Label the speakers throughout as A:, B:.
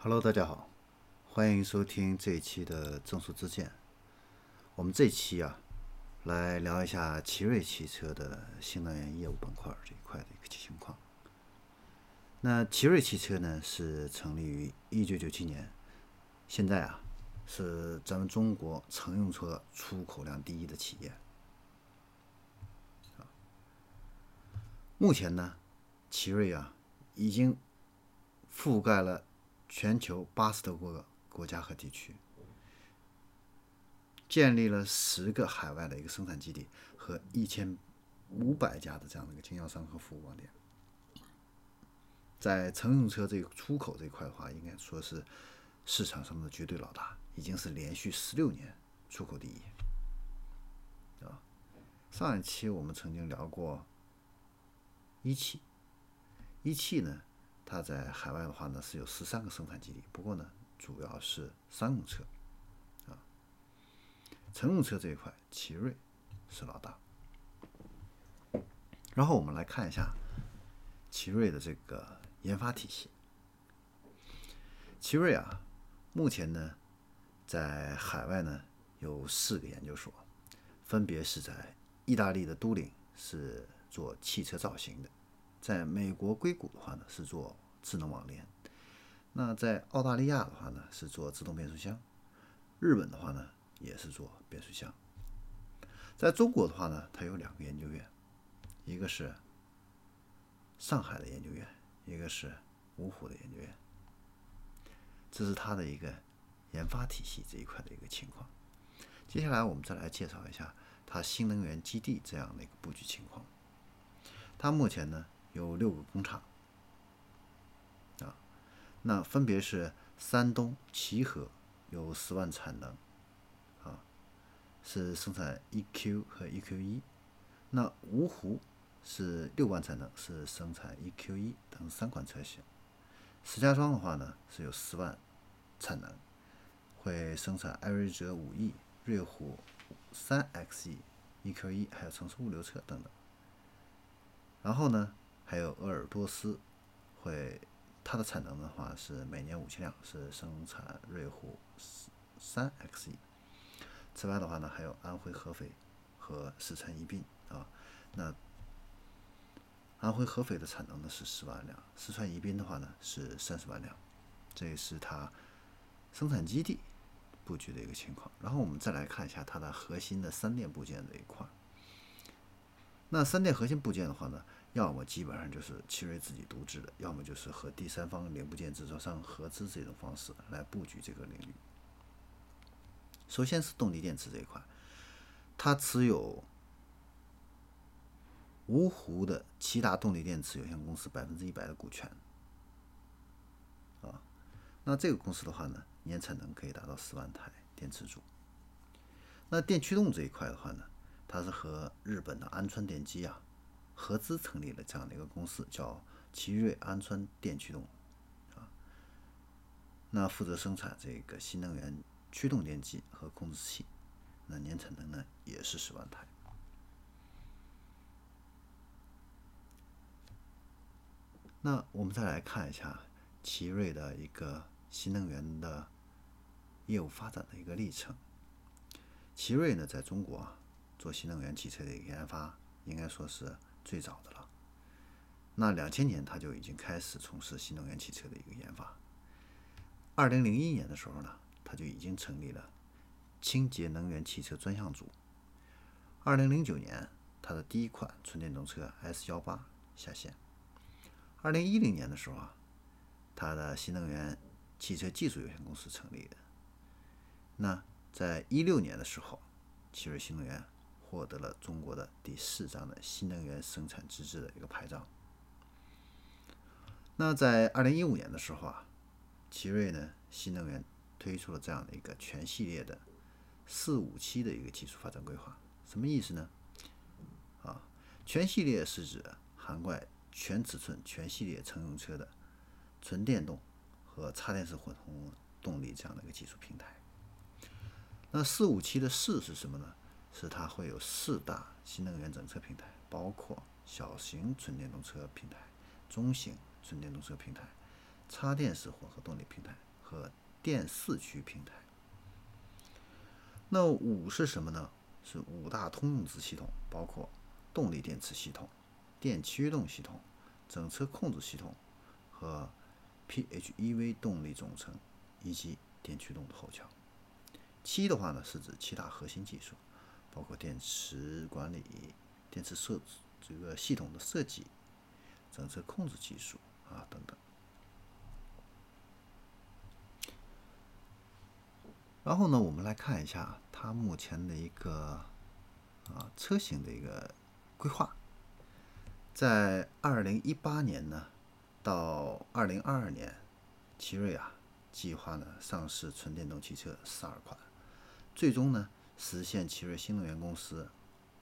A: Hello，大家好，欢迎收听这一期的正数之见。我们这一期啊，来聊一下奇瑞汽车的新能源业务板块这一块的一个情况。那奇瑞汽车呢，是成立于一九九七年，现在啊，是咱们中国乘用车出口量第一的企业。目前呢，奇瑞啊，已经覆盖了。全球八十多个国家和地区，建立了十个海外的一个生产基地和一千五百家的这样的一个经销商和服务网点，在乘用车这个出口这一块的话，应该说是市场上的绝对老大，已经是连续十六年出口第一，啊，上一期我们曾经聊过一汽，一汽呢。它在海外的话呢是有十三个生产基地，不过呢主要是商用车，啊，乘用车这一块，奇瑞是老大。然后我们来看一下奇瑞的这个研发体系。奇瑞啊，目前呢在海外呢有四个研究所，分别是在意大利的都灵是做汽车造型的。在美国硅谷的话呢，是做智能网联；那在澳大利亚的话呢，是做自动变速箱；日本的话呢，也是做变速箱。在中国的话呢，它有两个研究院，一个是上海的研究院，一个是芜湖的研究院。这是它的一个研发体系这一块的一个情况。接下来我们再来介绍一下它新能源基地这样的一个布局情况。它目前呢？有六个工厂，啊，那分别是山东齐河有十万产能，啊，是生产 EQ 和 E Q 一。那芜湖是六万产能，是生产 E Q 一等三款车型，石家庄的话呢是有十万产能，会生产艾瑞泽 5E、瑞虎 3XE、EQ1，还有城市物流车等等，然后呢？还有鄂尔多斯，会它的产能的话是每年五千辆，是生产瑞虎三 XE。此外的话呢，还有安徽合肥和四川宜宾啊。那安徽合肥的产能呢是十万辆，四川宜宾的话呢是三十万辆。这也是它生产基地布局的一个情况。然后我们再来看一下它的核心的三电部件这一块。那三电核心部件的话呢？要么基本上就是奇瑞自己独资的，要么就是和第三方零部件制造商合资这种方式来布局这个领域。首先是动力电池这一块，它持有芜湖的七大动力电池有限公司百分之一百的股权。啊，那这个公司的话呢，年产能可以达到十万台电池组。那电驱动这一块的话呢，它是和日本的安川电机啊。合资成立了这样的一个公司，叫奇瑞安川电驱动，啊，那负责生产这个新能源驱动电机和控制器，那年产能呢也是十万台。那我们再来看一下奇瑞的一个新能源的业务发展的一个历程。奇瑞呢，在中国做新能源汽车的一个研发，应该说是。最早的了，那两千年他就已经开始从事新能源汽车的一个研发。二零零一年的时候呢，他就已经成立了清洁能源汽车专项组。二零零九年，他的第一款纯电动车 S 幺八下线。二零一零年的时候啊，他的新能源汽车技术有限公司成立的。那在一六年的时候，奇瑞新能源。获得了中国的第四张的新能源生产资质的一个牌照。那在二零一五年的时候啊，奇瑞呢新能源推出了这样的一个全系列的四五七的一个技术发展规划。什么意思呢？啊，全系列是指涵盖全尺寸、全系列乘用车的纯电动和插电式混合动力这样的一个技术平台。那四五七的四是什么呢？是它会有四大新能源整车平台，包括小型纯电动车平台、中型纯电动车平台、插电式混合动力平台和电四驱平台。那五是什么呢？是五大通用子系统，包括动力电池系统、电驱动系统、整车控制系统和 PHEV 动力总成以及电驱动的后桥。七的话呢，是指七大核心技术，包括电池管理、电池设这个系统的设计、整车控制技术啊等等。然后呢，我们来看一下它目前的一个啊车型的一个规划。在二零一八年呢到二零二二年，奇瑞啊计划呢上市纯电动汽车十二款，最终呢实现奇瑞新能源公司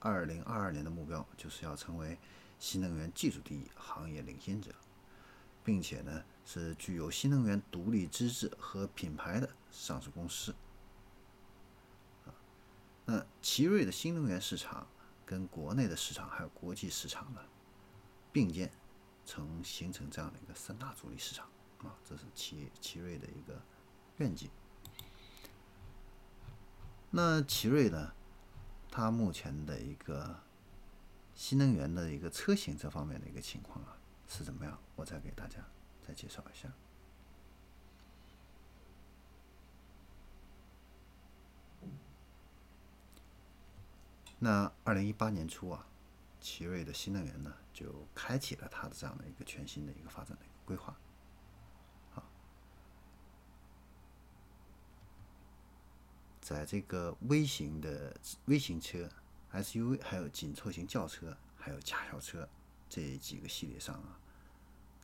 A: 二零二二年的目标，就是要成为新能源技术第一、行业领先者，并且呢是具有新能源独立资质和品牌的上市公司。那奇瑞的新能源市场跟国内的市场还有国际市场呢并肩，成形成这样的一个三大主力市场啊，这是奇奇瑞的一个愿景。那奇瑞呢，它目前的一个新能源的一个车型这方面的一个情况啊是怎么样？我再给大家再介绍一下。那二零一八年初啊，奇瑞的新能源呢就开启了它的这样的一个全新的一个发展的一个规划。在这个微型的微型车、SUV，还有紧凑型轿车，还有驾校车这几个系列上啊，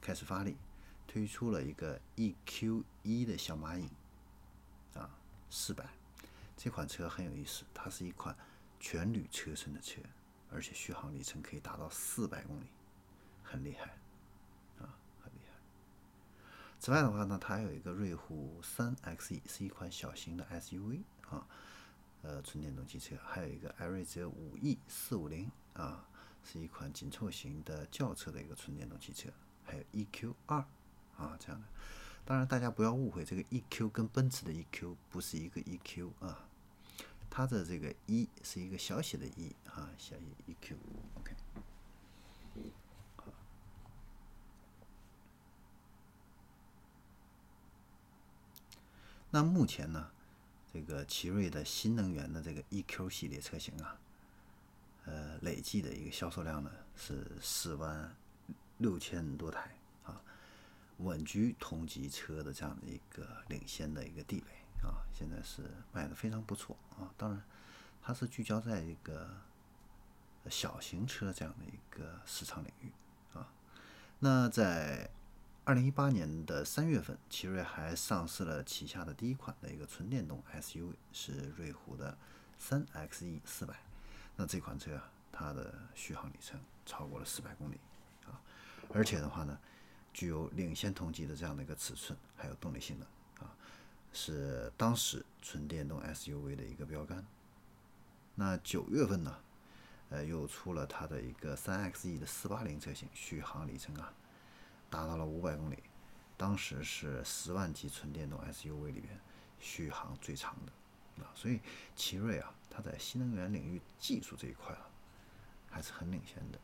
A: 开始发力，推出了一个 EQ 一的小蚂蚁啊四百，这款车很有意思，它是一款。全铝车身的车，而且续航里程可以达到四百公里，很厉害，啊，很厉害。此外的话呢，它还有一个瑞虎三 XE，是一款小型的 SUV 啊，呃，纯电动汽车，还有一个艾瑞泽五 E 四五零啊，是一款紧凑型的轿车的一个纯电动汽车，还有 EQ 二啊这样的。当然，大家不要误会，这个 EQ 跟奔驰的 EQ 不是一个 EQ 啊。它的这个一是一个小写的 e 啊，小写 e q，OK。那目前呢，这个奇瑞的新能源的这个 EQ 系列车型啊，呃，累计的一个销售量呢是四万六千多台啊，稳居同级车的这样的一个领先的一个地位。啊，现在是卖的非常不错啊！当然，它是聚焦在一个小型车这样的一个市场领域啊。那在二零一八年的三月份，奇瑞还上市了旗下的第一款的一个纯电动 SUV，是瑞虎的三 XE 四百。那这款车啊，它的续航里程超过了四百公里啊，而且的话呢，具有领先同级的这样的一个尺寸，还有动力性能啊。是当时纯电动 SUV 的一个标杆。那九月份呢，呃，又出了它的一个三 XE 的四八零车型，续航里程啊，达到了五百公里，当时是十万级纯电动 SUV 里边续航最长的啊。所以奇瑞啊，它在新能源领域技术这一块啊，还是很领先的，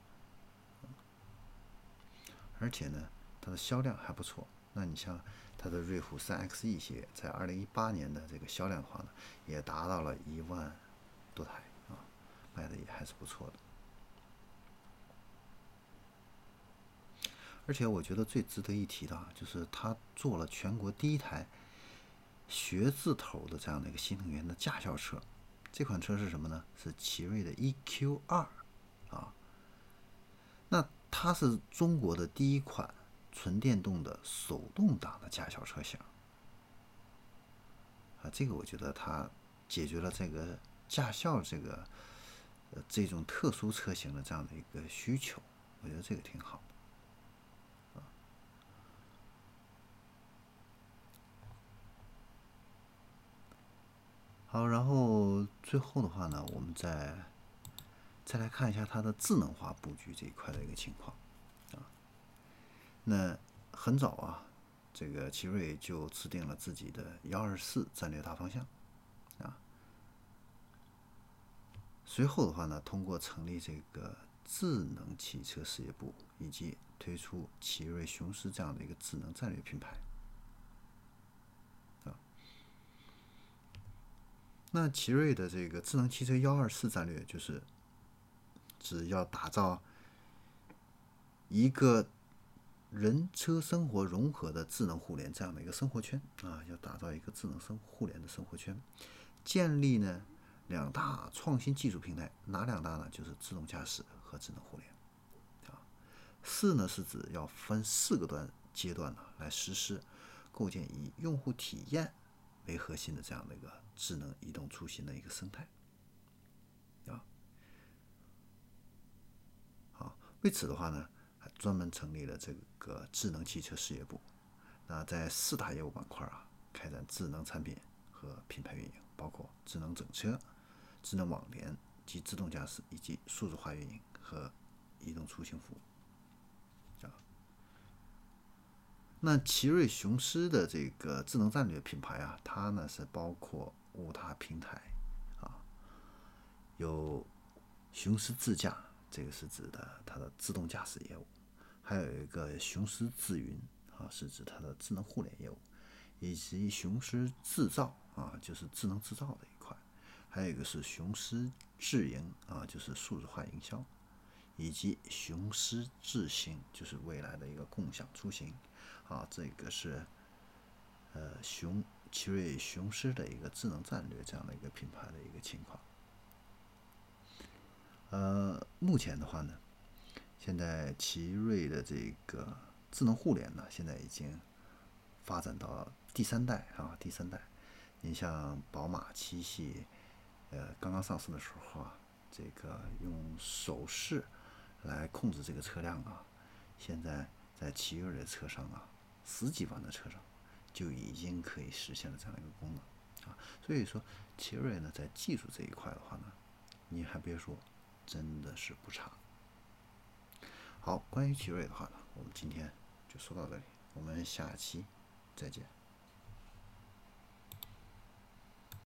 A: 而且呢，它的销量还不错。那你像。它的瑞虎三 XE 系列在二零一八年的这个销量的话呢，也达到了一万多台啊，卖的也还是不错的。而且我觉得最值得一提的啊，就是他做了全国第一台学字头的这样的一个新能源的驾校车。这款车是什么呢？是奇瑞的 EQ 二啊。那它是中国的第一款。纯电动的手动挡的驾校车型啊，这个我觉得它解决了这个驾校这个呃这种特殊车型的这样的一个需求，我觉得这个挺好好，然后最后的话呢，我们再再来看一下它的智能化布局这一块的一个情况啊。那很早啊，这个奇瑞就制定了自己的幺二四战略大方向，啊，随后的话呢，通过成立这个智能汽车事业部，以及推出奇瑞雄狮这样的一个智能战略品牌，那奇瑞的这个智能汽车幺二四战略，就是只要打造一个。人车生活融合的智能互联这样的一个生活圈啊，要打造一个智能生互联的生活圈，建立呢两大创新技术平台，哪两大呢？就是自动驾驶和智能互联啊。四呢是指要分四个段阶段呢来实施，构建以用户体验为核心的这样的一个智能移动出行的一个生态啊。好，为此的话呢。专门成立了这个智能汽车事业部，那在四大业务板块啊，开展智能产品和品牌运营，包括智能整车、智能网联及自动驾驶，以及数字化运营和移动出行服务。啊，那奇瑞雄狮的这个智能战略品牌啊，它呢是包括五大平台啊，有雄狮自驾，这个是指的它的自动驾驶业务。还有一个雄狮智云啊，是指它的智能互联业务，以及雄狮制造啊，就是智能制造的一块，还有一个是雄狮智营啊，就是数字化营销，以及雄狮智行，就是未来的一个共享出行啊，这个是呃雄奇瑞雄狮的一个智能战略这样的一个品牌的一个情况。呃，目前的话呢。现在奇瑞的这个智能互联呢，现在已经发展到第三代啊，第三代。你像宝马七系，呃，刚刚上市的时候啊，这个用手势来控制这个车辆啊，现在在奇瑞的车上啊，十几万的车上就已经可以实现了这样一个功能啊。所以说，奇瑞呢，在技术这一块的话呢，你还别说，真的是不差。好，关于奇瑞的话呢，我们今天就说到这里，我们下期再见。